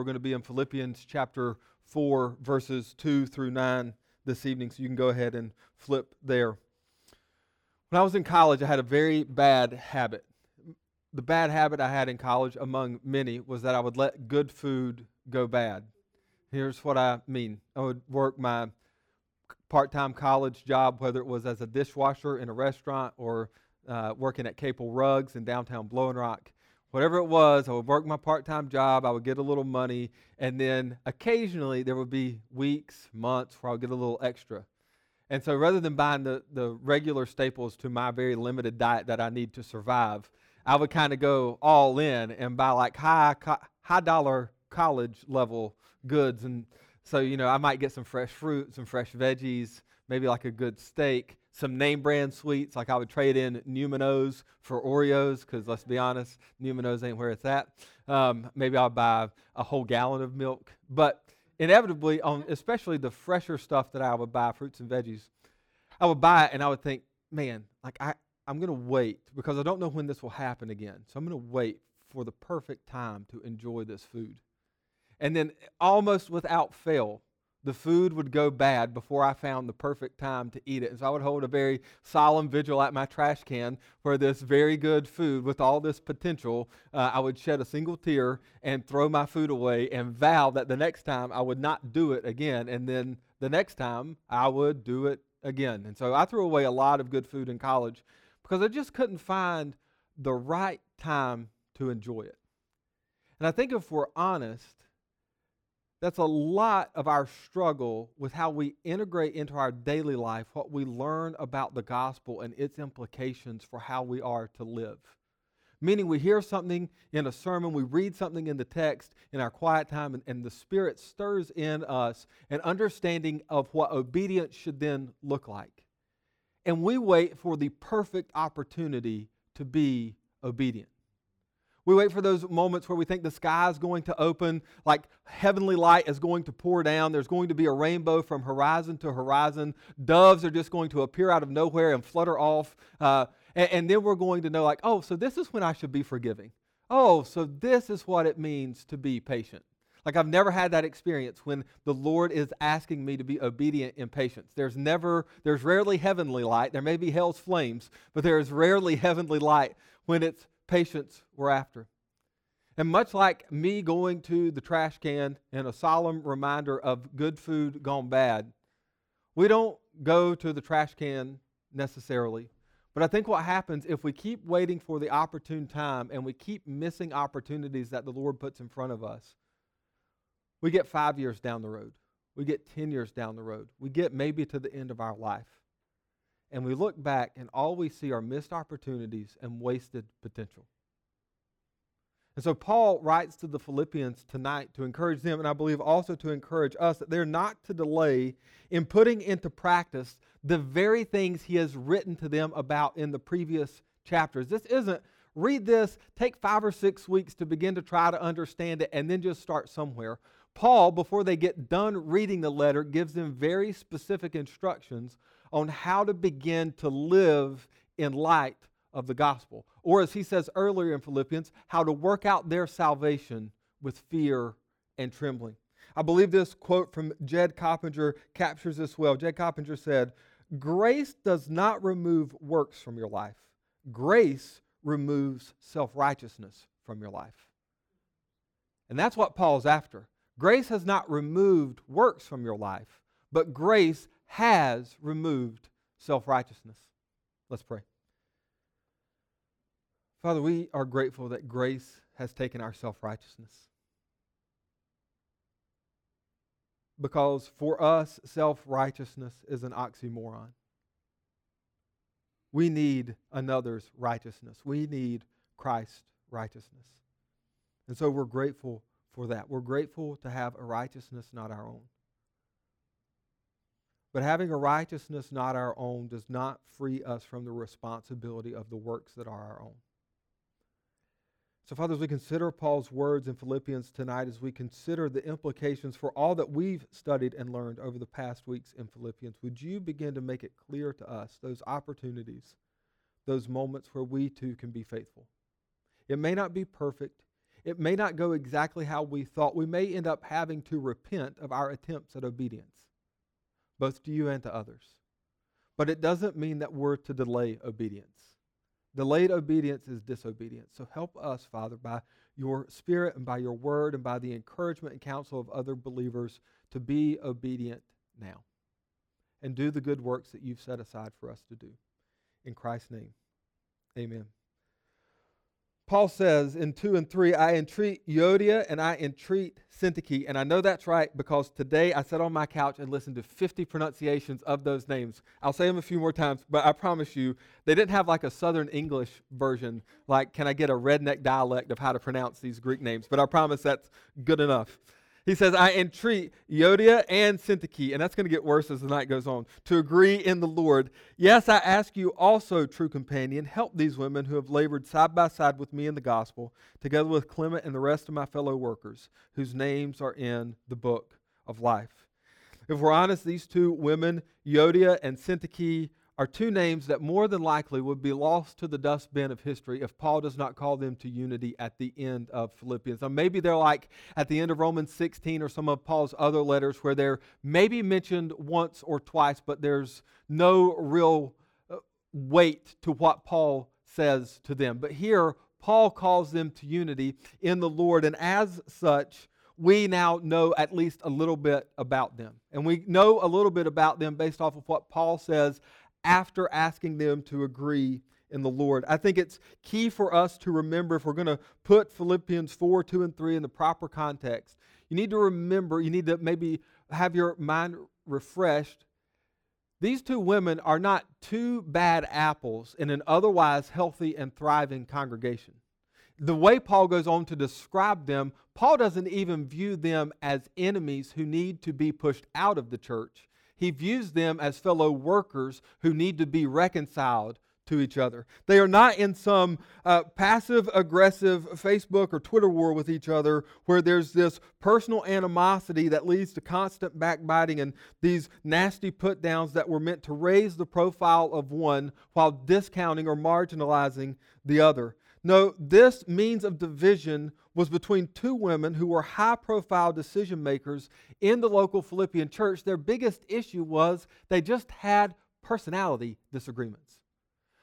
we're going to be in Philippians chapter 4, verses 2 through 9 this evening, so you can go ahead and flip there. When I was in college, I had a very bad habit. The bad habit I had in college, among many, was that I would let good food go bad. Here's what I mean I would work my part time college job, whether it was as a dishwasher in a restaurant or uh, working at Capel Rugs in downtown Blowing Rock. Whatever it was, I would work my part time job, I would get a little money, and then occasionally there would be weeks, months where I would get a little extra. And so rather than buying the, the regular staples to my very limited diet that I need to survive, I would kind of go all in and buy like high, high dollar college level goods. And so, you know, I might get some fresh fruit, some fresh veggies, maybe like a good steak, some name brand sweets. Like I would trade in Numinos for Oreos because let's be honest, Numinos ain't where it's at. Um, maybe I'll buy a whole gallon of milk. But inevitably, on especially the fresher stuff that I would buy, fruits and veggies, I would buy it and I would think, man, like I, I'm to wait because I don't know when this will happen again. So I'm to wait for the perfect time to enjoy this food. And then almost without fail, the food would go bad before I found the perfect time to eat it. And so I would hold a very solemn vigil at my trash can for this very good food with all this potential. Uh, I would shed a single tear and throw my food away and vow that the next time I would not do it again. And then the next time I would do it again. And so I threw away a lot of good food in college because I just couldn't find the right time to enjoy it. And I think if we're honest, that's a lot of our struggle with how we integrate into our daily life what we learn about the gospel and its implications for how we are to live. Meaning, we hear something in a sermon, we read something in the text in our quiet time, and, and the Spirit stirs in us an understanding of what obedience should then look like. And we wait for the perfect opportunity to be obedient. We wait for those moments where we think the sky is going to open, like heavenly light is going to pour down. There's going to be a rainbow from horizon to horizon. Doves are just going to appear out of nowhere and flutter off. Uh, and, and then we're going to know, like, oh, so this is when I should be forgiving. Oh, so this is what it means to be patient. Like I've never had that experience when the Lord is asking me to be obedient in patience. There's never, there's rarely heavenly light. There may be hell's flames, but there is rarely heavenly light when it's patience we're after. And much like me going to the trash can and a solemn reminder of good food gone bad, we don't go to the trash can necessarily. But I think what happens if we keep waiting for the opportune time and we keep missing opportunities that the Lord puts in front of us, we get five years down the road. We get 10 years down the road. We get maybe to the end of our life and we look back and all we see are missed opportunities and wasted potential. And so Paul writes to the Philippians tonight to encourage them, and I believe also to encourage us that they're not to delay in putting into practice the very things he has written to them about in the previous chapters. This isn't read this, take five or six weeks to begin to try to understand it, and then just start somewhere. Paul, before they get done reading the letter, gives them very specific instructions on how to begin to live in light of the gospel. Or, as he says earlier in Philippians, how to work out their salvation with fear and trembling. I believe this quote from Jed Coppenger captures this well. Jed Coppenger said, Grace does not remove works from your life, grace removes self righteousness from your life. And that's what Paul's after. Grace has not removed works from your life, but grace has removed self righteousness. Let's pray. Father, we are grateful that grace has taken our self righteousness. Because for us, self righteousness is an oxymoron. We need another's righteousness. We need Christ's righteousness. And so we're grateful for that. We're grateful to have a righteousness not our own. But having a righteousness not our own does not free us from the responsibility of the works that are our own. So, Father, as we consider Paul's words in Philippians tonight, as we consider the implications for all that we've studied and learned over the past weeks in Philippians, would you begin to make it clear to us those opportunities, those moments where we too can be faithful? It may not be perfect, it may not go exactly how we thought. We may end up having to repent of our attempts at obedience, both to you and to others. But it doesn't mean that we're to delay obedience. Delayed obedience is disobedience. So help us, Father, by your Spirit and by your word and by the encouragement and counsel of other believers to be obedient now and do the good works that you've set aside for us to do. In Christ's name, amen. Paul says in 2 and 3, I entreat Euodia and I entreat Syntyche. And I know that's right because today I sat on my couch and listened to 50 pronunciations of those names. I'll say them a few more times, but I promise you, they didn't have like a Southern English version, like, can I get a redneck dialect of how to pronounce these Greek names? But I promise that's good enough. He says, I entreat Euodia and Syntyche, and that's going to get worse as the night goes on, to agree in the Lord. Yes, I ask you also, true companion, help these women who have labored side by side with me in the gospel, together with Clement and the rest of my fellow workers, whose names are in the book of life. If we're honest, these two women, Euodia and Syntyche, are two names that more than likely would be lost to the dustbin of history if Paul does not call them to unity at the end of Philippians. Now, maybe they're like at the end of Romans 16 or some of Paul's other letters where they're maybe mentioned once or twice, but there's no real uh, weight to what Paul says to them. But here, Paul calls them to unity in the Lord, and as such, we now know at least a little bit about them. And we know a little bit about them based off of what Paul says after asking them to agree in the Lord. I think it's key for us to remember if we're going to put Philippians 4, 2, and 3 in the proper context. You need to remember, you need to maybe have your mind refreshed. These two women are not two bad apples in an otherwise healthy and thriving congregation. The way Paul goes on to describe them, Paul doesn't even view them as enemies who need to be pushed out of the church he views them as fellow workers who need to be reconciled to each other. They are not in some uh, passive aggressive Facebook or Twitter war with each other where there's this personal animosity that leads to constant backbiting and these nasty put downs that were meant to raise the profile of one while discounting or marginalizing the other. No, this means of division was between two women who were high profile decision makers in the local Philippian church. Their biggest issue was they just had personality disagreements.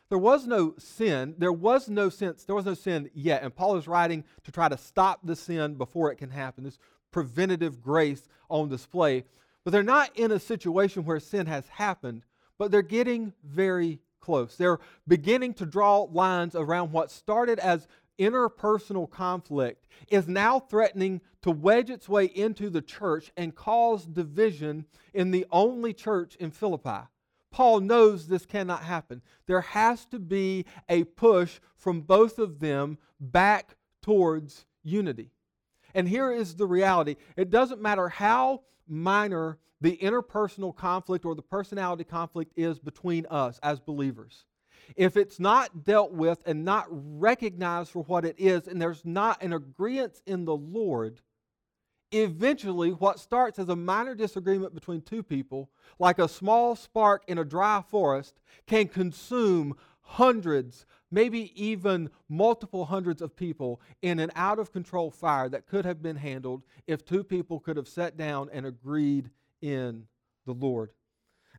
There was no sin. There was no sense. There was no sin yet. And Paul is writing to try to stop the sin before it can happen. This preventative grace on display. But they're not in a situation where sin has happened, but they're getting very close. They're beginning to draw lines around what started as interpersonal conflict is now threatening to wedge its way into the church and cause division in the only church in Philippi. Paul knows this cannot happen. There has to be a push from both of them back towards unity. And here is the reality it doesn't matter how minor the interpersonal conflict or the personality conflict is between us as believers if it's not dealt with and not recognized for what it is, and there's not an agreement in the Lord, eventually what starts as a minor disagreement between two people, like a small spark in a dry forest, can consume hundreds, maybe even multiple hundreds of people in an out of control fire that could have been handled if two people could have sat down and agreed in the Lord.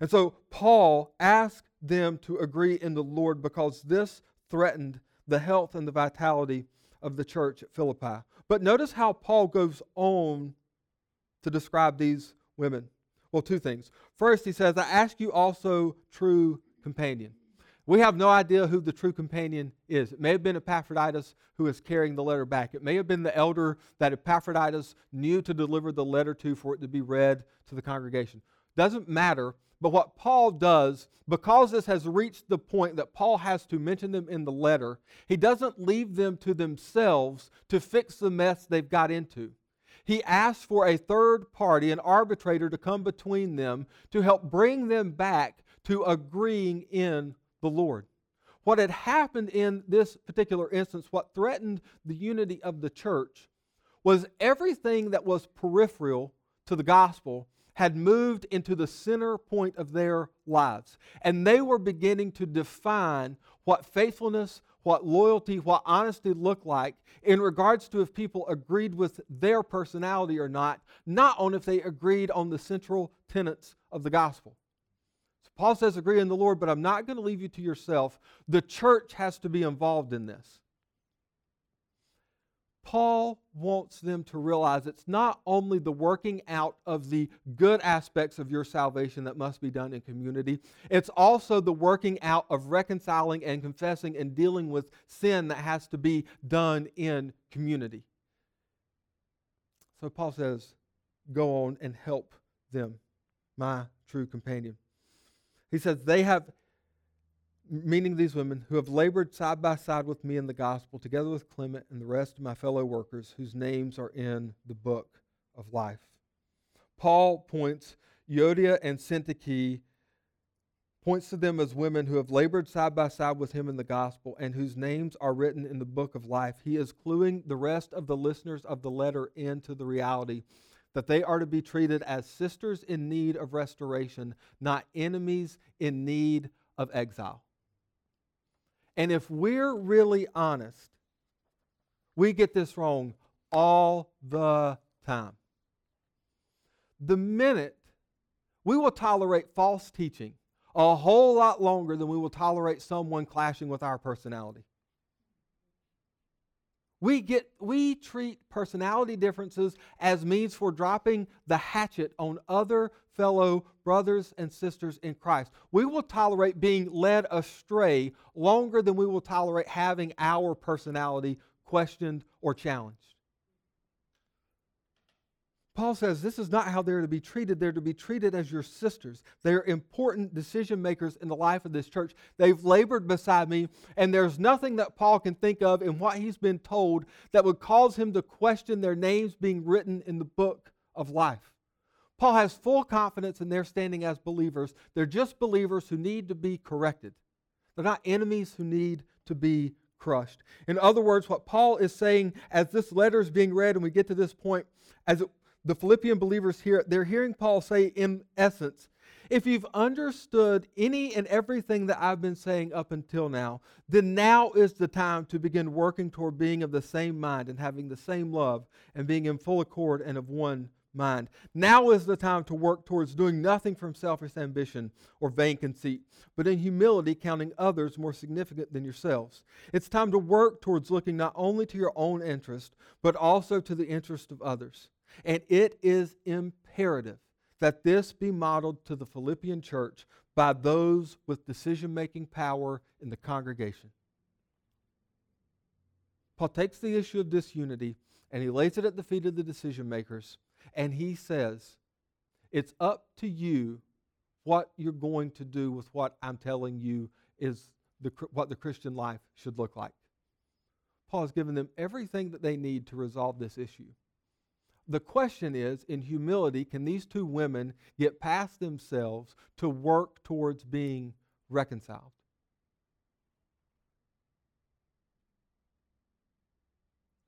And so Paul asked them to agree in the Lord because this threatened the health and the vitality of the church at Philippi. But notice how Paul goes on to describe these women. Well, two things. First, he says, I ask you also, true companion. We have no idea who the true companion is. It may have been Epaphroditus who is carrying the letter back. It may have been the elder that Epaphroditus knew to deliver the letter to for it to be read to the congregation. Doesn't matter. But what Paul does, because this has reached the point that Paul has to mention them in the letter, he doesn't leave them to themselves to fix the mess they've got into. He asks for a third party, an arbitrator, to come between them to help bring them back to agreeing in the Lord. What had happened in this particular instance, what threatened the unity of the church, was everything that was peripheral to the gospel had moved into the center point of their lives. And they were beginning to define what faithfulness, what loyalty, what honesty look like in regards to if people agreed with their personality or not, not on if they agreed on the central tenets of the gospel. So Paul says, agree in the Lord, but I'm not going to leave you to yourself. The church has to be involved in this. Paul wants them to realize it's not only the working out of the good aspects of your salvation that must be done in community, it's also the working out of reconciling and confessing and dealing with sin that has to be done in community. So Paul says, Go on and help them, my true companion. He says, They have meaning these women, who have labored side by side with me in the gospel, together with Clement and the rest of my fellow workers, whose names are in the book of life. Paul points Euodia and Syntyche, points to them as women who have labored side by side with him in the gospel and whose names are written in the book of life. He is cluing the rest of the listeners of the letter into the reality that they are to be treated as sisters in need of restoration, not enemies in need of exile. And if we're really honest, we get this wrong all the time. The minute we will tolerate false teaching a whole lot longer than we will tolerate someone clashing with our personality. We get we treat personality differences as means for dropping the hatchet on other fellow brothers and sisters in Christ. We will tolerate being led astray longer than we will tolerate having our personality questioned or challenged. Paul says this is not how they're to be treated. They're to be treated as your sisters. They're important decision makers in the life of this church. They've labored beside me, and there's nothing that Paul can think of in what he's been told that would cause him to question their names being written in the book of life. Paul has full confidence in their standing as believers. They're just believers who need to be corrected, they're not enemies who need to be crushed. In other words, what Paul is saying as this letter is being read, and we get to this point, as it the Philippian believers here, they're hearing Paul say, in essence, if you've understood any and everything that I've been saying up until now, then now is the time to begin working toward being of the same mind and having the same love and being in full accord and of one mind. Now is the time to work towards doing nothing from selfish ambition or vain conceit, but in humility counting others more significant than yourselves. It's time to work towards looking not only to your own interest, but also to the interest of others. And it is imperative that this be modeled to the Philippian church by those with decision making power in the congregation. Paul takes the issue of disunity and he lays it at the feet of the decision makers and he says, It's up to you what you're going to do with what I'm telling you is the, what the Christian life should look like. Paul has given them everything that they need to resolve this issue the question is in humility, can these two women get past themselves to work towards being reconciled?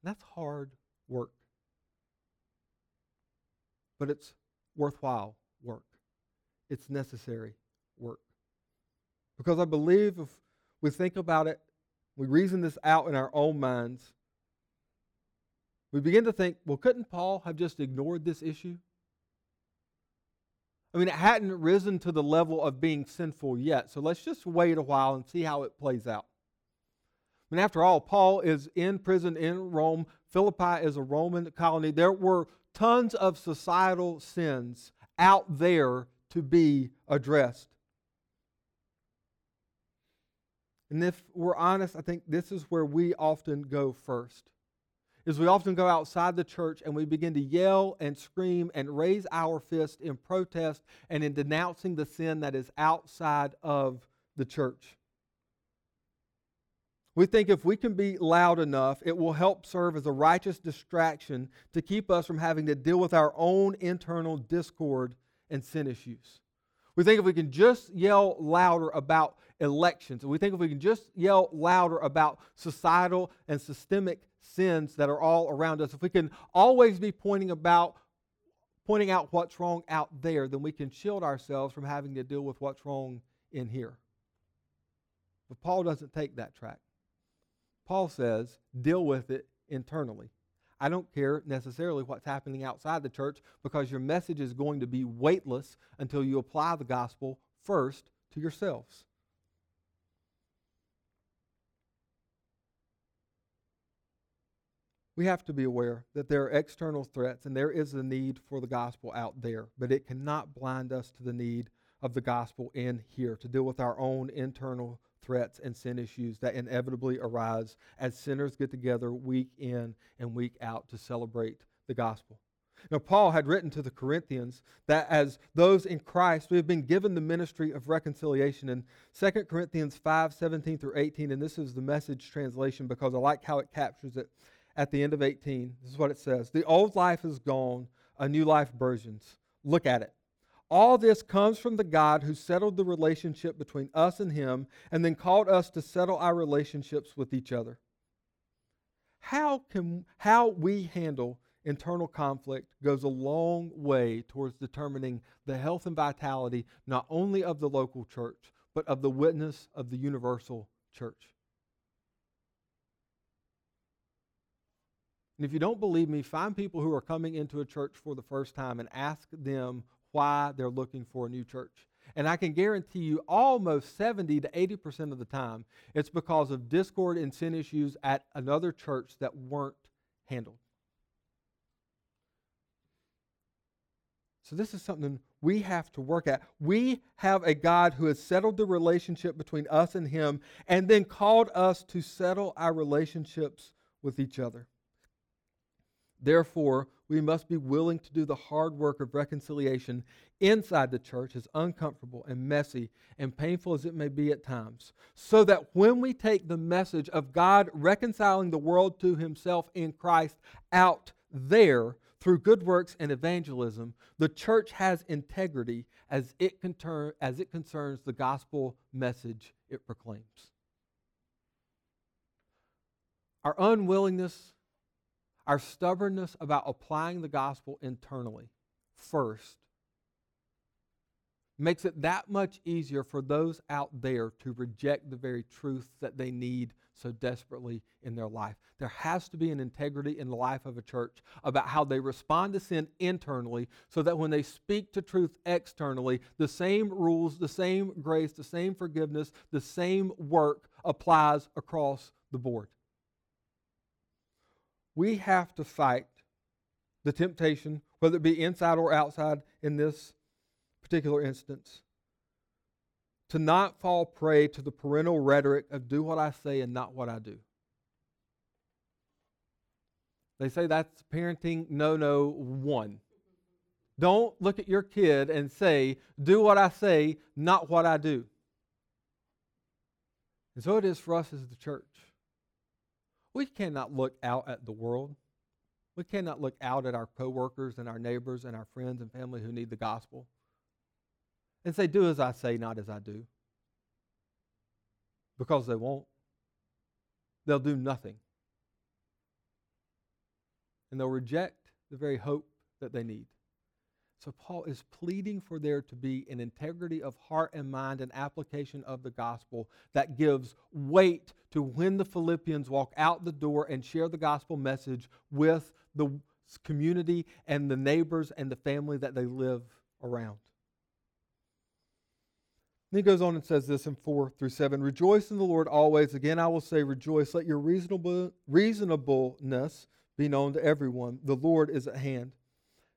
That's hard work. But it's worthwhile work. It's necessary work. Because I believe if we think about it, we reason this out in our own minds, we begin to think, well, couldn't Paul have just ignored this issue? I mean, it hadn't risen to the level of being sinful yet, so let's just wait a while and see how it plays out. I mean, after all, Paul is in prison in Rome. Philippi is a Roman colony. There were tons of societal sins out there to be addressed. And if we're honest, I think this is where we often go first is we often go outside the church and we begin to yell and scream and raise our fist in protest and in denouncing the sin that is outside of the church. We think if we can be loud enough, it will help serve as a righteous distraction to keep us from having to deal with our own internal discord and sin issues. We think if we can just yell louder about elections, we think if we can just yell louder about societal and systemic sins that are all around us, if we can always be pointing about pointing out what's wrong out there, then we can shield ourselves from having to deal with what's wrong in here. But Paul doesn't take that track. Paul says, deal with it internally. I don't care necessarily what's happening outside the church because your message is going to be weightless until you apply the gospel first to yourselves. We have to be aware that there are external threats and there is a need for the gospel out there, but it cannot blind us to the need of the gospel in here to deal with our own internal threats and sin issues that inevitably arise as sinners get together week in and week out to celebrate the gospel. Now, Paul had written to the Corinthians that as those in Christ, we have been given the ministry of reconciliation. In 2 Corinthians 5 17 through 18, and this is the message translation because I like how it captures it at the end of 18. This is what it says The old life is gone, a new life burgeons. Look at it. All this comes from the God who settled the relationship between us and Him and then called us to settle our relationships with each other. How, can, how we handle internal conflict goes a long way towards determining the health and vitality not only of the local church, but of the witness of the universal church. And if you don't believe me, find people who are coming into a church for the first time and ask them why they're looking for a new church. And I can guarantee you almost 70 to 80% of the time, it's because of discord and sin issues at another church that weren't handled. So, this is something we have to work at. We have a God who has settled the relationship between us and Him and then called us to settle our relationships with each other. Therefore, we must be willing to do the hard work of reconciliation inside the church, as uncomfortable and messy and painful as it may be at times, so that when we take the message of God reconciling the world to himself in Christ out there through good works and evangelism, the church has integrity as it, as it concerns the gospel message it proclaims. Our unwillingness our stubbornness about applying the gospel internally first makes it that much easier for those out there to reject the very truth that they need so desperately in their life. There has to be an integrity in the life of a church about how they respond to sin internally so that when they speak to truth externally, the same rules, the same grace, the same forgiveness, the same work applies across the board we have to fight the temptation, whether it be inside or outside in this particular instance, to not fall prey to the parental rhetoric of do what I say and not what I do. They say that's parenting no no one. Don't look at your kid and say, do what I say, not what I do. And so it is for us as the church. We cannot look out at the world. We cannot look out at our coworkers and our neighbors and our friends and family who need the gospel and say, Do as I say, not as I do. Because they won't. They'll do nothing. And they'll reject the very hope that they need. So Paul is pleading for there to be an integrity of heart and mind and application of the gospel that gives weight to when the Philippians walk out the door and share the gospel message with the community and the neighbors and the family that they live around. He goes on and says this in 4 through 7 Rejoice in the Lord always. Again, I will say, rejoice. Let your reasonable, reasonableness be known to everyone. The Lord is at hand.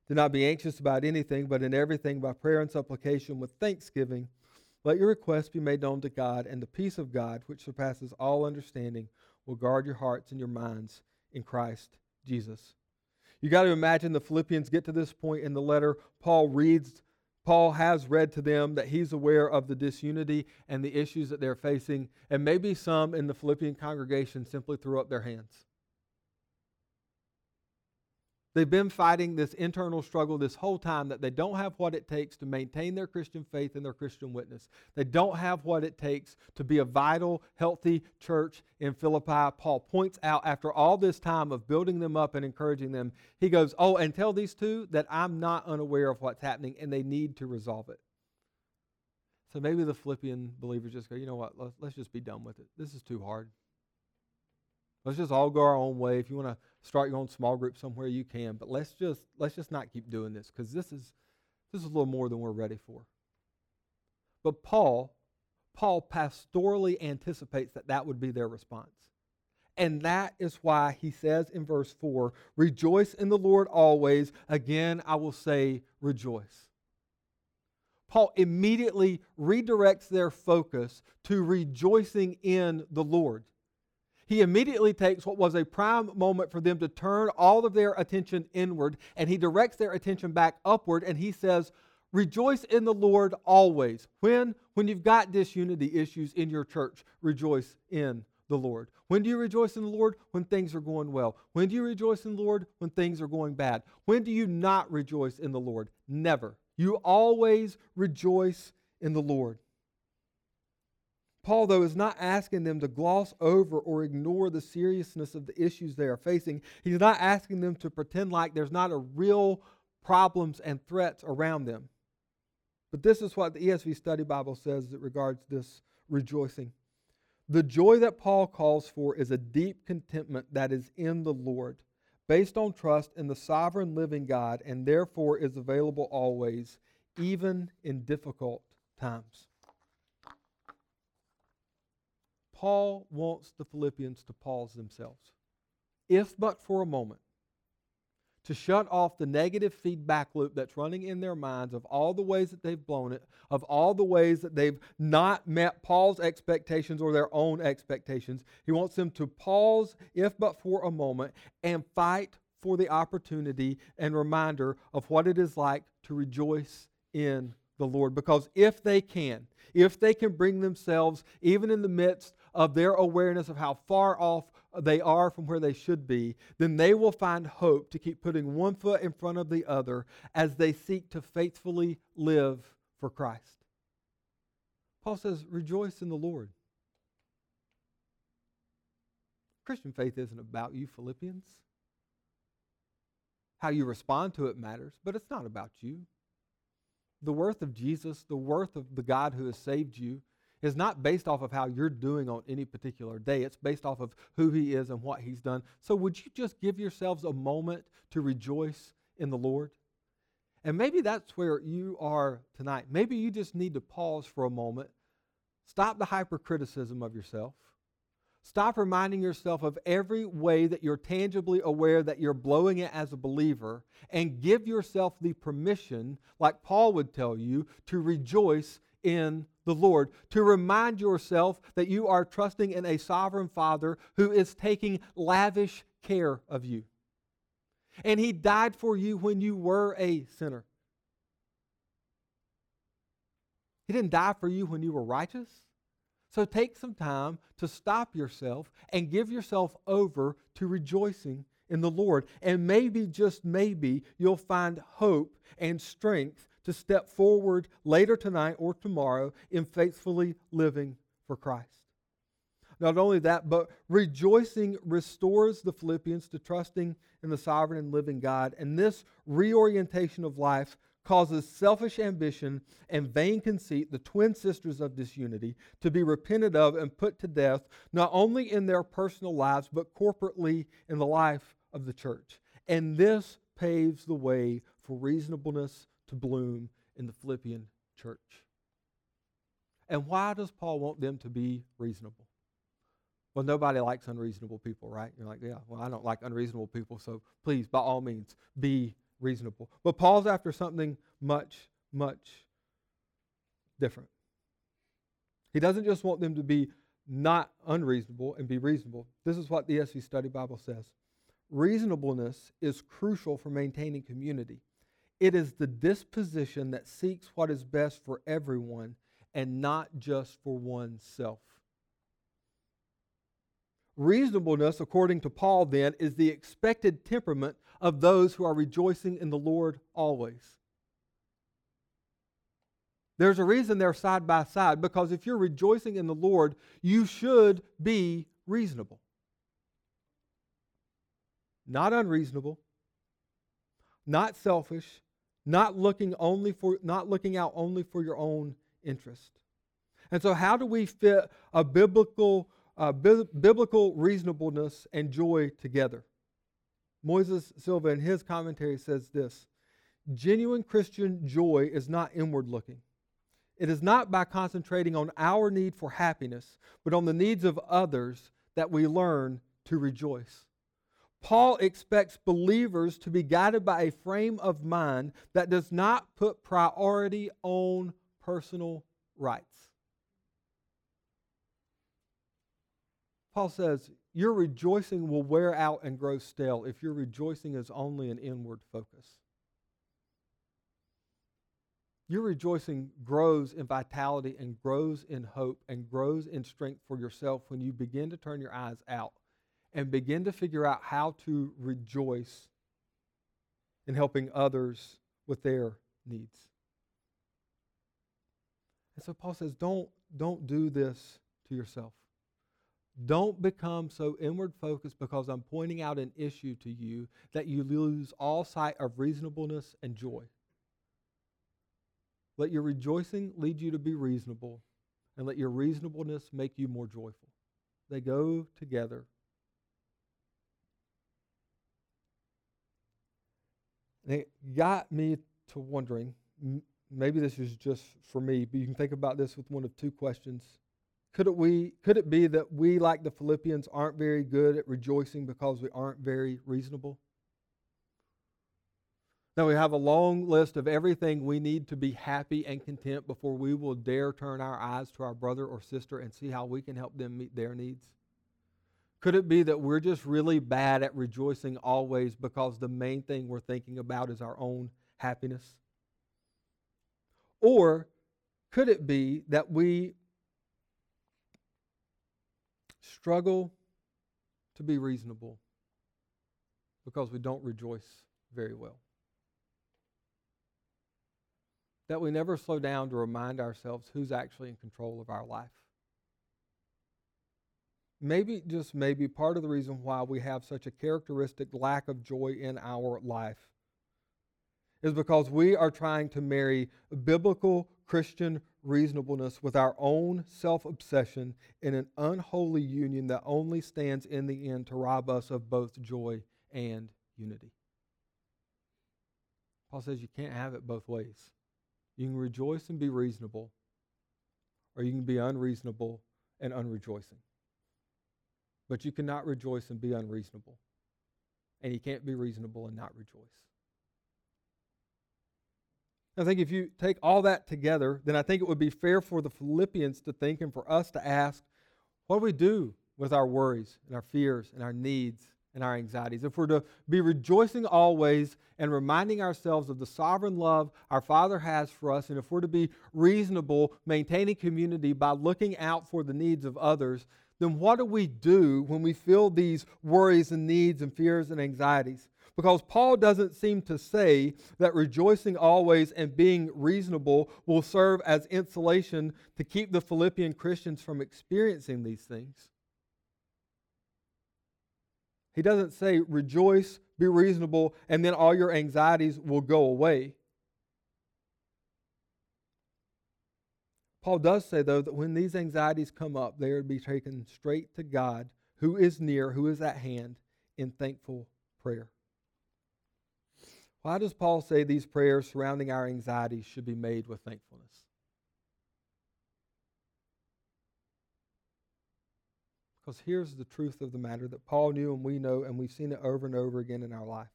Do not be anxious about anything, but in everything by prayer and supplication with thanksgiving. Let your requests be made known to God, and the peace of God, which surpasses all understanding, will guard your hearts and your minds in Christ Jesus. You got to imagine the Philippians get to this point in the letter. Paul reads, Paul has read to them that he's aware of the disunity and the issues that they're facing, and maybe some in the Philippian congregation simply threw up their hands. They've been fighting this internal struggle this whole time that they don't have what it takes to maintain their Christian faith and their Christian witness. They don't have what it takes to be a vital, healthy church in Philippi. Paul points out after all this time of building them up and encouraging them, he goes, Oh, and tell these two that I'm not unaware of what's happening and they need to resolve it. So maybe the Philippian believers just go, You know what? Let's, just be done with it. This is too hard. Let's just all go our own way. If you want to start your own small group somewhere, you can. But let's just let's just not keep doing this because this is this is a little more than we're ready for. But Paul, Paul pastorally anticipates that that would be their response. And that is why he says in verse 4 Rejoice in the Lord always. Again, I will say, rejoice. Paul immediately redirects their focus to rejoicing in the Lord. He immediately takes what was a prime moment for them to turn all of their attention inward and he directs their attention back upward and he says, Rejoice in the Lord always. When? When you've got disunity issues in your church, rejoice in the Lord. When do you rejoice in the Lord? When things are going well. When do you rejoice in the Lord? When things are going bad. When do you not rejoice in the Lord? Never. You always rejoice in the Lord. Paul, though, is not asking them to gloss over or ignore the seriousness of the issues they are facing. He's not asking them to pretend like there's not a real problems and threats around them. But this is what the ESV Study Bible says that regards this rejoicing. The joy that Paul calls for is a deep contentment that is in the Lord, based on trust in the sovereign living God, and therefore is available always, even in difficult times. Paul wants the Philippians to pause themselves, if but for a moment, to shut off the negative feedback loop that's running in their minds of all the ways that they've blown it, of all the ways that they've not met Paul's expectations or their own expectations. He wants them to pause, if but for a moment, and fight for the opportunity and reminder of what it is like to rejoice in the Lord. Because if they can, if they can bring themselves, even in the midst of their awareness of how far off they are from where they should be, then they will find hope to keep putting one foot in front of the other as they seek to faithfully live for Christ. Paul says, Rejoice in the Lord. Christian faith isn't about you, Philippians. How you respond to it matters, but it's not about you. The worth of Jesus, the worth of the God who has saved you, is not based off of how you're doing on any particular day. It's based off of who He is and what He's done. So, would you just give yourselves a moment to rejoice in the Lord? And maybe that's where you are tonight. Maybe you just need to pause for a moment, stop the hypercriticism of yourself. Stop reminding yourself of every way that you're tangibly aware that you're blowing it as a believer and give yourself the permission, like Paul would tell you, to rejoice in the Lord, to remind yourself that you are trusting in a sovereign Father who is taking lavish care of you. And He died for you when you were a sinner. He didn't die for you when you were righteous. So take some time to stop yourself and give yourself over to rejoicing in the Lord. And maybe, just maybe, you'll find hope and strength to step forward later tonight or tomorrow in faithfully living for Christ. Not only that, but rejoicing restores the Philippians to trusting in the sovereign and living God. And this reorientation of life causes selfish ambition and vain conceit, the twin sisters of disunity, to be repented of and put to death, not only in their personal lives, but corporately in the life of the church. And this paves the way for reasonableness to bloom in the Philippian church. And why does Paul want them to be reasonable? Well, nobody likes unreasonable people, right? You're like, yeah, well, I don't like unreasonable people, so please, by all means, be reasonable. But Paul's after something much, much different. He doesn't just want them to be not unreasonable and be reasonable. This is what the ESV Study Bible says. Reasonableness is crucial for maintaining community. It is the disposition that seeks what is best for everyone and not just for oneself. Reasonableness, according to Paul, then, is the expected temperament of those who are rejoicing in the Lord always. There's a reason they're side by side because if you're rejoicing in the Lord, you should be reasonable. Not unreasonable, not selfish, not looking only for not looking out only for your own interest. And so how do we fit a biblical uh, bi- biblical reasonableness and joy together. Moises Silva, in his commentary, says this Genuine Christian joy is not inward looking. It is not by concentrating on our need for happiness, but on the needs of others that we learn to rejoice. Paul expects believers to be guided by a frame of mind that does not put priority on personal rights. Paul says, Your rejoicing will wear out and grow stale if your rejoicing is only an inward focus. Your rejoicing grows in vitality and grows in hope and grows in strength for yourself when you begin to turn your eyes out and begin to figure out how to rejoice in helping others with their needs. And so Paul says, don't, don't do this to yourself. Don't become so inward focused because I'm pointing out an issue to you that you lose all sight of reasonableness and joy. Let your rejoicing lead you to be reasonable, and let your reasonableness make you more joyful. They go together. And it got me to wondering maybe this is just for me, but you can think about this with one of two questions. Could it, we, could it be that we, like the Philippians, aren't very good at rejoicing because we aren't very reasonable? Now, we have a long list of everything we need to be happy and content before we will dare turn our eyes to our brother or sister and see how we can help them meet their needs. Could it be that we're just really bad at rejoicing always because the main thing we're thinking about is our own happiness? Or could it be that we struggle to be reasonable because we don't rejoice very well? that we never slow down to remind ourselves who's actually in control of our life. Maybe, just maybe, part of the reason why we have such a characteristic lack of joy in our life is because we are trying to marry biblical Christian reasonableness with our own self obsession in an unholy union that only stands in the end to rob us of both joy and unity. Paul says you can't have it both ways. You can rejoice and be reasonable, or you can be unreasonable and unrejoicing. But you cannot rejoice and be unreasonable. And you can't be reasonable and not rejoice. I think if you take all that together, then I think it would be fair for the Philippians to think and for us to ask what do we do with our worries and our fears and our needs and our anxieties, if we're to be rejoicing always and reminding ourselves of the sovereign love our Father has for us, and if we're to be reasonable, maintaining community by looking out for the needs of others, then what do we do when we feel these worries and needs and fears and anxieties? Because Paul doesn't seem to say that rejoicing always and being reasonable will serve as insulation to keep the Philippian Christians from experiencing these things. He doesn't say, rejoice, be reasonable, and then all your anxieties will go away. Paul does say, though, that when these anxieties come up, they are to be taken straight to God, who is near, who is at hand, in thankful prayer. Why does Paul say these prayers surrounding our anxieties should be made with thankfulness? Because here's the truth of the matter that Paul knew and we know, and we've seen it over and over again in our life.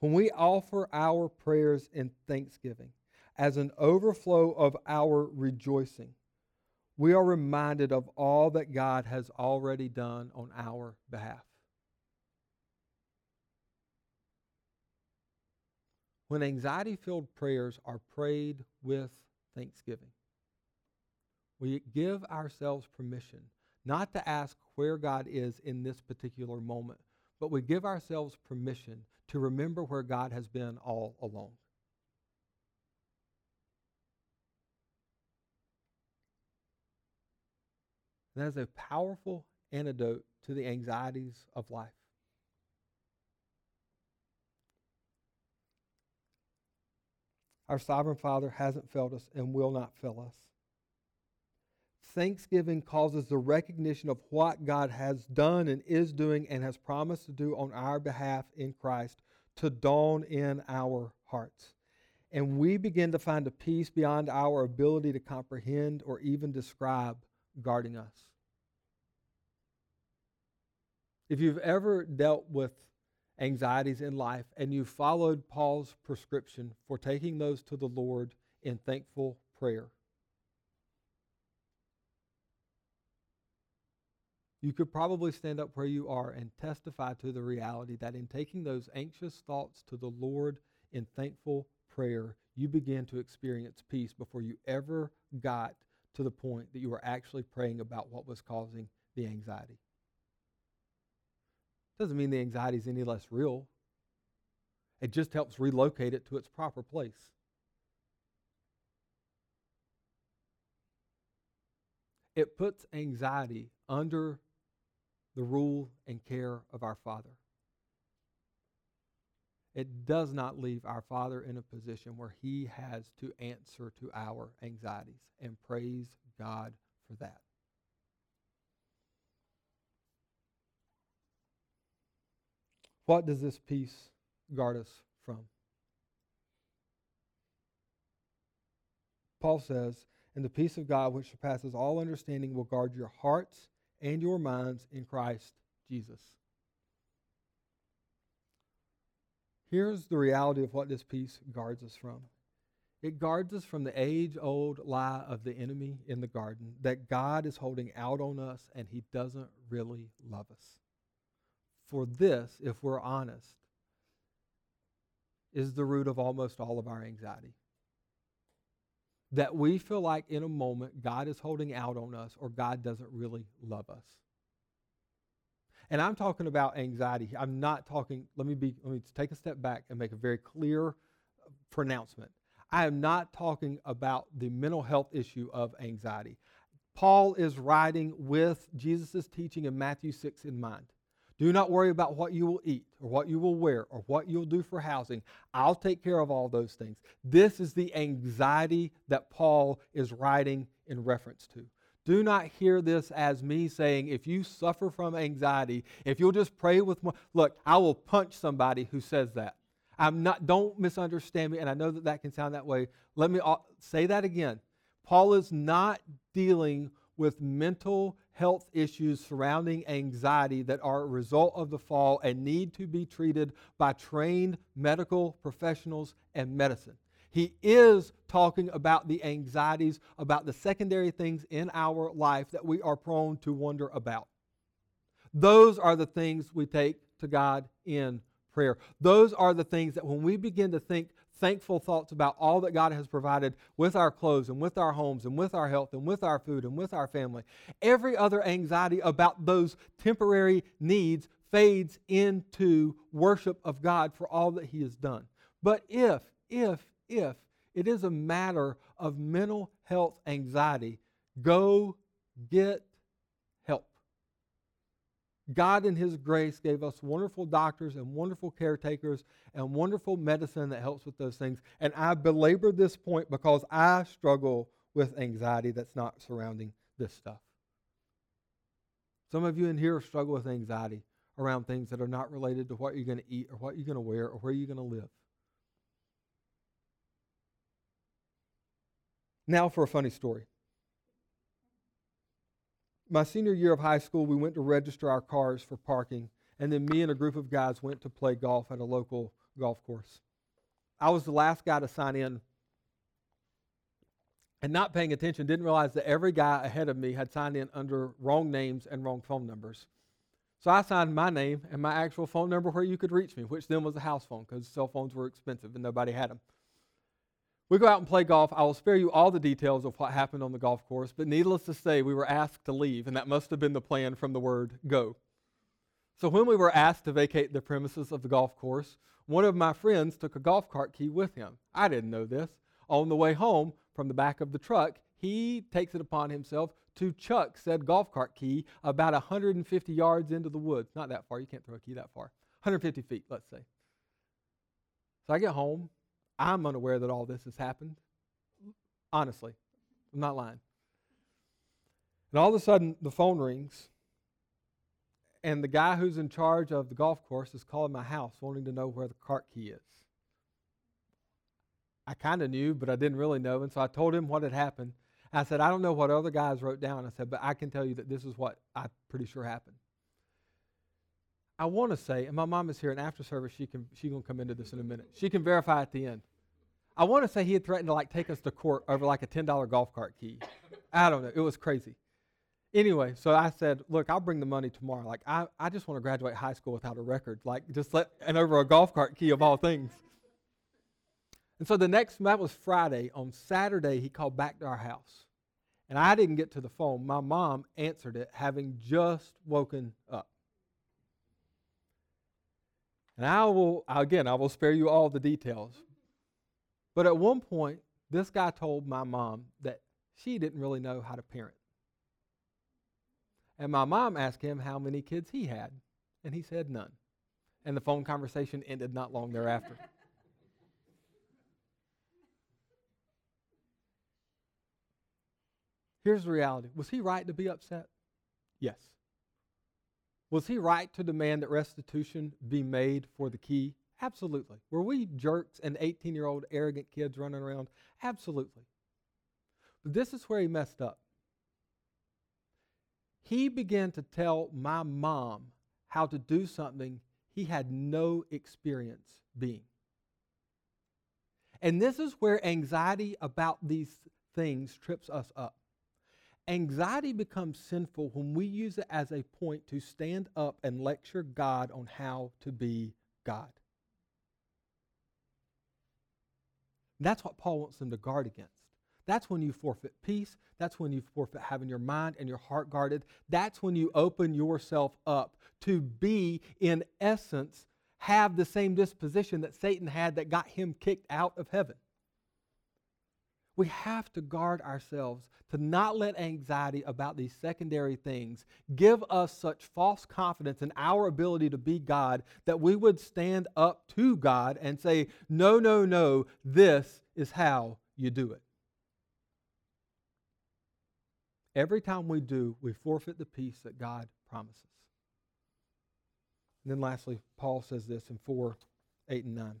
When we offer our prayers in thanksgiving as an overflow of our rejoicing, we are reminded of all that God has already done on our behalf. When anxiety filled prayers are prayed with thanksgiving, we give ourselves permission not to ask where God is in this particular moment, but we give ourselves permission to remember where God has been all along. That is a powerful antidote to the anxieties of life. Our sovereign Father hasn't failed us and will not fail us. Thanksgiving causes the recognition of what God has done and is doing and has promised to do on our behalf in Christ to dawn in our hearts. And we begin to find a peace beyond our ability to comprehend or even describe guarding us. If you've ever dealt with anxieties in life and you followed Paul's prescription for taking those to the Lord in thankful prayer, you could probably stand up where you are and testify to the reality that in taking those anxious thoughts to the Lord in thankful prayer, you begin to experience peace before you ever got to the point that you were actually praying about what was causing the anxiety. Doesn't mean the anxiety is any less real. It just helps relocate it to its proper place. It puts anxiety under the rule and care of our Father. It does not leave our Father in a position where He has to answer to our anxieties, and praise God for that. What does this peace guard us from? Paul says, And the peace of God, which surpasses all understanding, will guard your hearts and your minds in Christ Jesus. Here's the reality of what this peace guards us from it guards us from the age old lie of the enemy in the garden that God is holding out on us and he doesn't really love us. For this, if we're honest, is the root of almost all of our anxiety. That we feel like in a moment God is holding out on us or God doesn't really love us. And I'm talking about anxiety. I'm not talking, let me be let me take a step back and make a very clear uh, pronouncement. I am not talking about the mental health issue of anxiety. Paul is writing with Jesus' teaching in Matthew 6 in mind. Do not worry about what you will eat or what you will wear or what you'll do for housing. I'll take care of all those things. This is the anxiety that Paul is writing in reference to. Do not hear this as me saying, if you suffer from anxiety, if you'll just pray with more, look, I will punch somebody who says that. I'm not, don't misunderstand me, and I know that that can sound that way. Let me say that again. Paul is not dealing with mental health issues surrounding anxiety that are a result of the fall and need to be treated by trained medical professionals and medicine. He is talking about the anxieties, about the secondary things in our life that we are prone to wonder about. Those are the things we take to God in prayer. Those are the things that when we begin to think thankful thoughts about all that God has provided with our clothes and with our homes and with our health and with our food and with our family, every other anxiety about those temporary needs fades into worship of God for all that He has done. But if, if, if it is a matter of mental health anxiety, go get help. God, in His grace, gave us wonderful doctors and wonderful caretakers and wonderful medicine that helps with those things. And I belabor this point because I struggle with anxiety that's not surrounding this stuff. Some of you in here struggle with anxiety around things that are not related to what you're going to eat or what you're going to wear or where you're going to live. Now for a funny story. My senior year of high school, we went to register our cars for parking, and then me and a group of guys went to play golf at a local golf course. I was the last guy to sign in. And not paying attention, didn't realize that every guy ahead of me had signed in under wrong names and wrong phone numbers. So I signed my name and my actual phone number where you could reach me, which then was a house phone because cell phones were expensive and nobody had them. We go out and play golf. I will spare you all the details of what happened on the golf course, but needless to say, we were asked to leave, and that must have been the plan from the word go. So when we were asked to vacate the premises of the golf course, one of my friends took a golf cart key with him. I didn't know this. On the way home from the back of the truck, he takes it upon himself to chuck said golf cart key about 150 yards into the woods. Not that far, you can't throw a key that far. 150 feet, let's say. So I get home, I'm unaware that all this has happened. Honestly, I'm not lying. And all of a sudden, the phone rings, and the guy who's in charge of the golf course is calling my house, wanting to know where the cart key is. I kind of knew, but I didn't really know. And so I told him what had happened. I said, I don't know what other guys wrote down. I said, but I can tell you that this is what I'm pretty sure happened. I want to say, and my mom is here, and after service, she can she gonna come into this in a minute. She can verify at the end. I want to say he had threatened to like take us to court over like a ten dollar golf cart key. I don't know. It was crazy. Anyway, so I said, look, I'll bring the money tomorrow. Like I, I just want to graduate high school without a record. Like just let and over a golf cart key of all things. And so the next that was Friday. On Saturday, he called back to our house. And I didn't get to the phone. My mom answered it, having just woken up. And I will, again, I will spare you all the details. But at one point, this guy told my mom that she didn't really know how to parent. And my mom asked him how many kids he had, and he said none. And the phone conversation ended not long thereafter. Here's the reality Was he right to be upset? Yes. Was he right to demand that restitution be made for the key? Absolutely. Were we jerks and 18 year old arrogant kids running around? Absolutely. But this is where he messed up. He began to tell my mom how to do something he had no experience being. And this is where anxiety about these things trips us up. Anxiety becomes sinful when we use it as a point to stand up and lecture God on how to be God. That's what Paul wants them to guard against. That's when you forfeit peace. That's when you forfeit having your mind and your heart guarded. That's when you open yourself up to be, in essence, have the same disposition that Satan had that got him kicked out of heaven. We have to guard ourselves to not let anxiety about these secondary things give us such false confidence in our ability to be God that we would stand up to God and say, No, no, no, this is how you do it. Every time we do, we forfeit the peace that God promises. And then lastly, Paul says this in 4 8 and 9.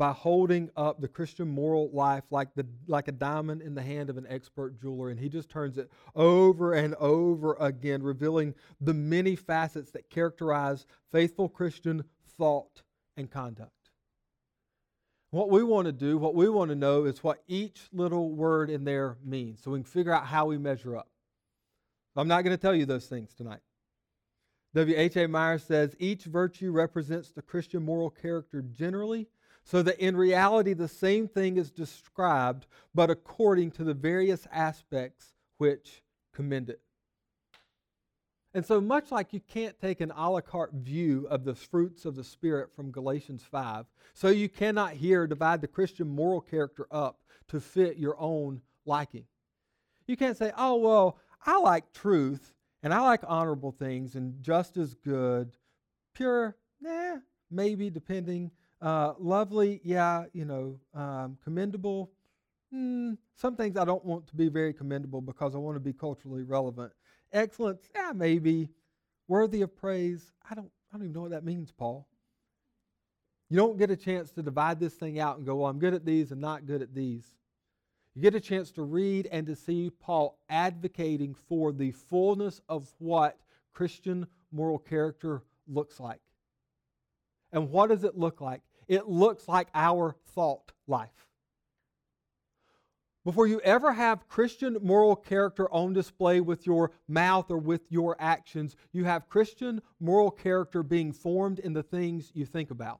by holding up the Christian moral life like, the, like a diamond in the hand of an expert jeweler. And he just turns it over and over again, revealing the many facets that characterize faithful Christian thought and conduct. What we want to do, what we want to know, is what each little word in there means so we can figure out how we measure up. I'm not going to tell you those things tonight. W.H.A. Myers says each virtue represents the Christian moral character generally so that in reality the same thing is described, but according to the various aspects which commend it. And so, much like you can't take an a la carte view of the fruits of the Spirit from Galatians 5, so you cannot here divide the Christian moral character up to fit your own liking. You can't say, oh, well, I like truth and I like honorable things and just as good. Pure, nah, maybe depending uh, lovely, yeah, you know, um, commendable. Mm, some things I don't want to be very commendable because I want to be culturally relevant. Excellence, yeah, maybe. Worthy of praise, I don't, I don't even know what that means, Paul. You don't get a chance to divide this thing out and go, well, I'm good at these and not good at these. You get a chance to read and to see Paul advocating for the fullness of what Christian moral character looks like. And what does it look like? It looks like our thought life. Before you ever have Christian moral character on display with your mouth or with your actions, you have Christian moral character being formed in the things you think about.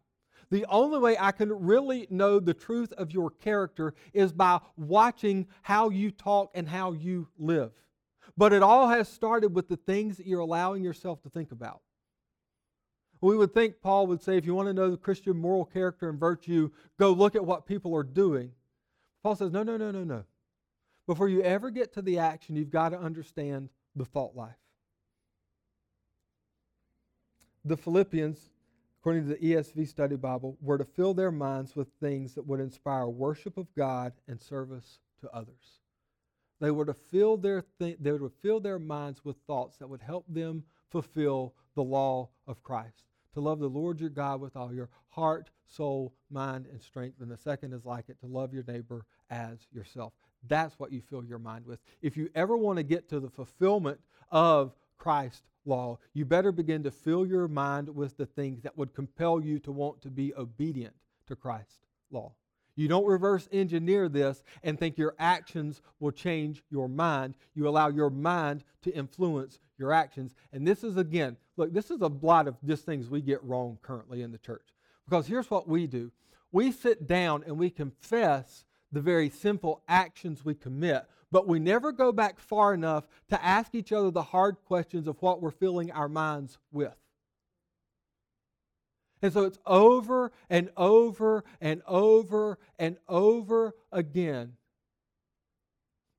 The only way I can really know the truth of your character is by watching how you talk and how you live. But it all has started with the things that you're allowing yourself to think about. We would think Paul would say, if you want to know the Christian moral character and virtue, go look at what people are doing. Paul says, no, no, no, no, no. Before you ever get to the action, you've got to understand the thought life. The Philippians, according to the ESV Study Bible, were to fill their minds with things that would inspire worship of God and service to others. They were to fill their th- they were to fill their minds with thoughts that would help them fulfill the law of Christ. To love the Lord your God with all your heart, soul, mind, and strength. And the second is like it, to love your neighbor as yourself. That's what you fill your mind with. If you ever want to get to the fulfillment of Christ's law, you better begin to fill your mind with the things that would compel you to want to be obedient to Christ's law. You don't reverse engineer this and think your actions will change your mind. You allow your mind to influence your actions. And this is, again, look, this is a lot of just things we get wrong currently in the church. Because here's what we do we sit down and we confess the very simple actions we commit, but we never go back far enough to ask each other the hard questions of what we're filling our minds with. And so it's over and over and over and over again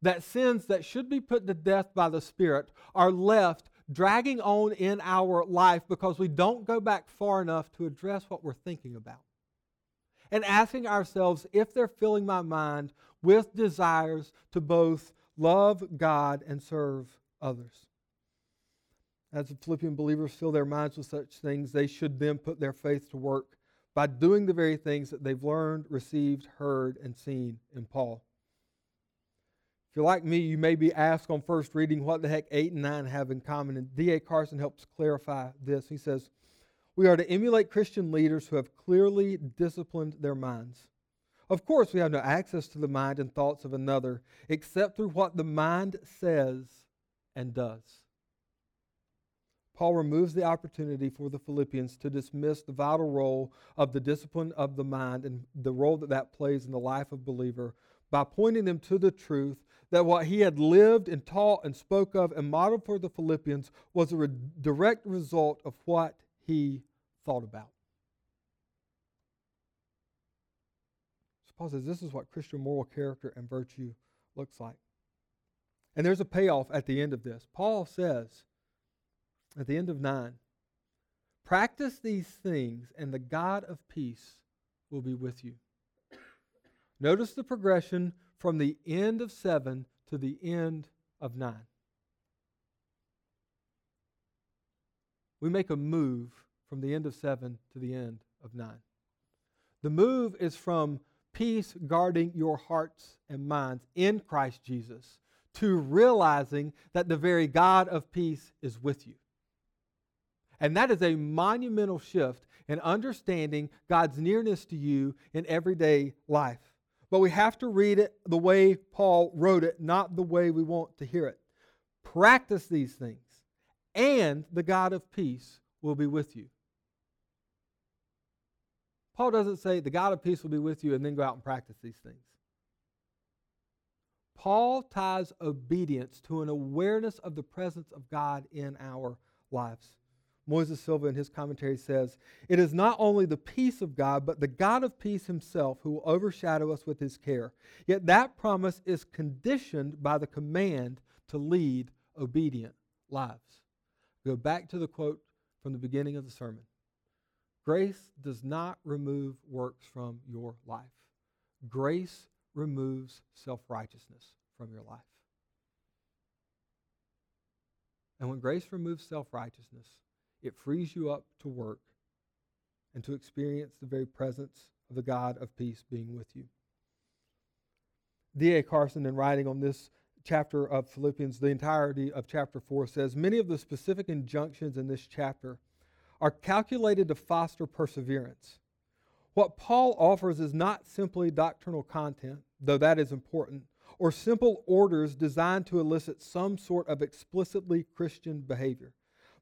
that sins that should be put to death by the Spirit are left dragging on in our life because we don't go back far enough to address what we're thinking about. And asking ourselves if they're filling my mind with desires to both love God and serve others. As the Philippian believers fill their minds with such things, they should then put their faith to work by doing the very things that they've learned, received, heard, and seen in Paul. If you're like me, you may be asked on first reading what the heck 8 and 9 have in common. And D.A. Carson helps clarify this. He says, We are to emulate Christian leaders who have clearly disciplined their minds. Of course, we have no access to the mind and thoughts of another except through what the mind says and does. Paul removes the opportunity for the Philippians to dismiss the vital role of the discipline of the mind and the role that that plays in the life of believer by pointing them to the truth that what he had lived and taught and spoke of and modeled for the Philippians was a re- direct result of what he thought about. So Paul says this is what Christian moral character and virtue looks like. And there's a payoff at the end of this. Paul says, at the end of 9. Practice these things, and the God of peace will be with you. Notice the progression from the end of 7 to the end of 9. We make a move from the end of 7 to the end of 9. The move is from peace guarding your hearts and minds in Christ Jesus to realizing that the very God of peace is with you. And that is a monumental shift in understanding God's nearness to you in everyday life. But we have to read it the way Paul wrote it, not the way we want to hear it. Practice these things, and the God of peace will be with you. Paul doesn't say the God of peace will be with you and then go out and practice these things. Paul ties obedience to an awareness of the presence of God in our lives. Moises Silva, in his commentary, says, It is not only the peace of God, but the God of peace himself who will overshadow us with his care. Yet that promise is conditioned by the command to lead obedient lives. Go back to the quote from the beginning of the sermon Grace does not remove works from your life, grace removes self righteousness from your life. And when grace removes self righteousness, it frees you up to work and to experience the very presence of the God of peace being with you. D.A. Carson, in writing on this chapter of Philippians, the entirety of chapter 4, says Many of the specific injunctions in this chapter are calculated to foster perseverance. What Paul offers is not simply doctrinal content, though that is important, or simple orders designed to elicit some sort of explicitly Christian behavior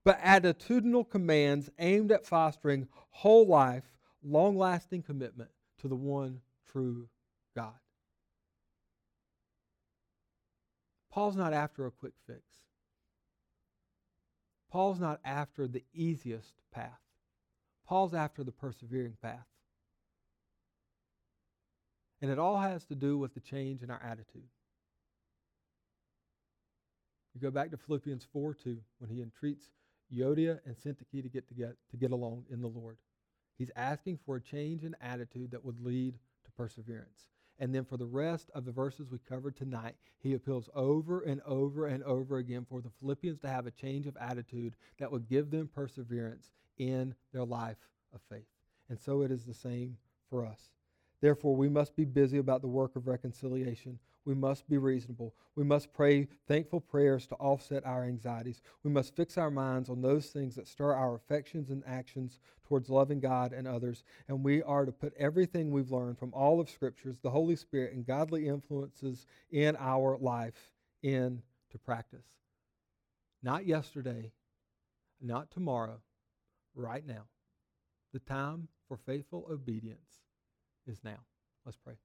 but attitudinal commands aimed at fostering whole life, long lasting commitment to the one true God. Paul's not after a quick fix. Paul's not after the easiest path. Paul's after the persevering path. And it all has to do with the change in our attitude. You go back to Philippians 4 2, when he entreats Euodia and Syntyche to get, to get to get along in the Lord. He's asking for a change in attitude that would lead to perseverance. And then for the rest of the verses we covered tonight, he appeals over and over and over again for the Philippians to have a change of attitude that would give them perseverance in their life of faith. And so it is the same for us. Therefore, we must be busy about the work of reconciliation. We must be reasonable. We must pray thankful prayers to offset our anxieties. We must fix our minds on those things that stir our affections and actions towards loving God and others. And we are to put everything we've learned from all of Scriptures, the Holy Spirit, and godly influences in our life into practice. Not yesterday, not tomorrow, right now. The time for faithful obedience is now. Let's pray.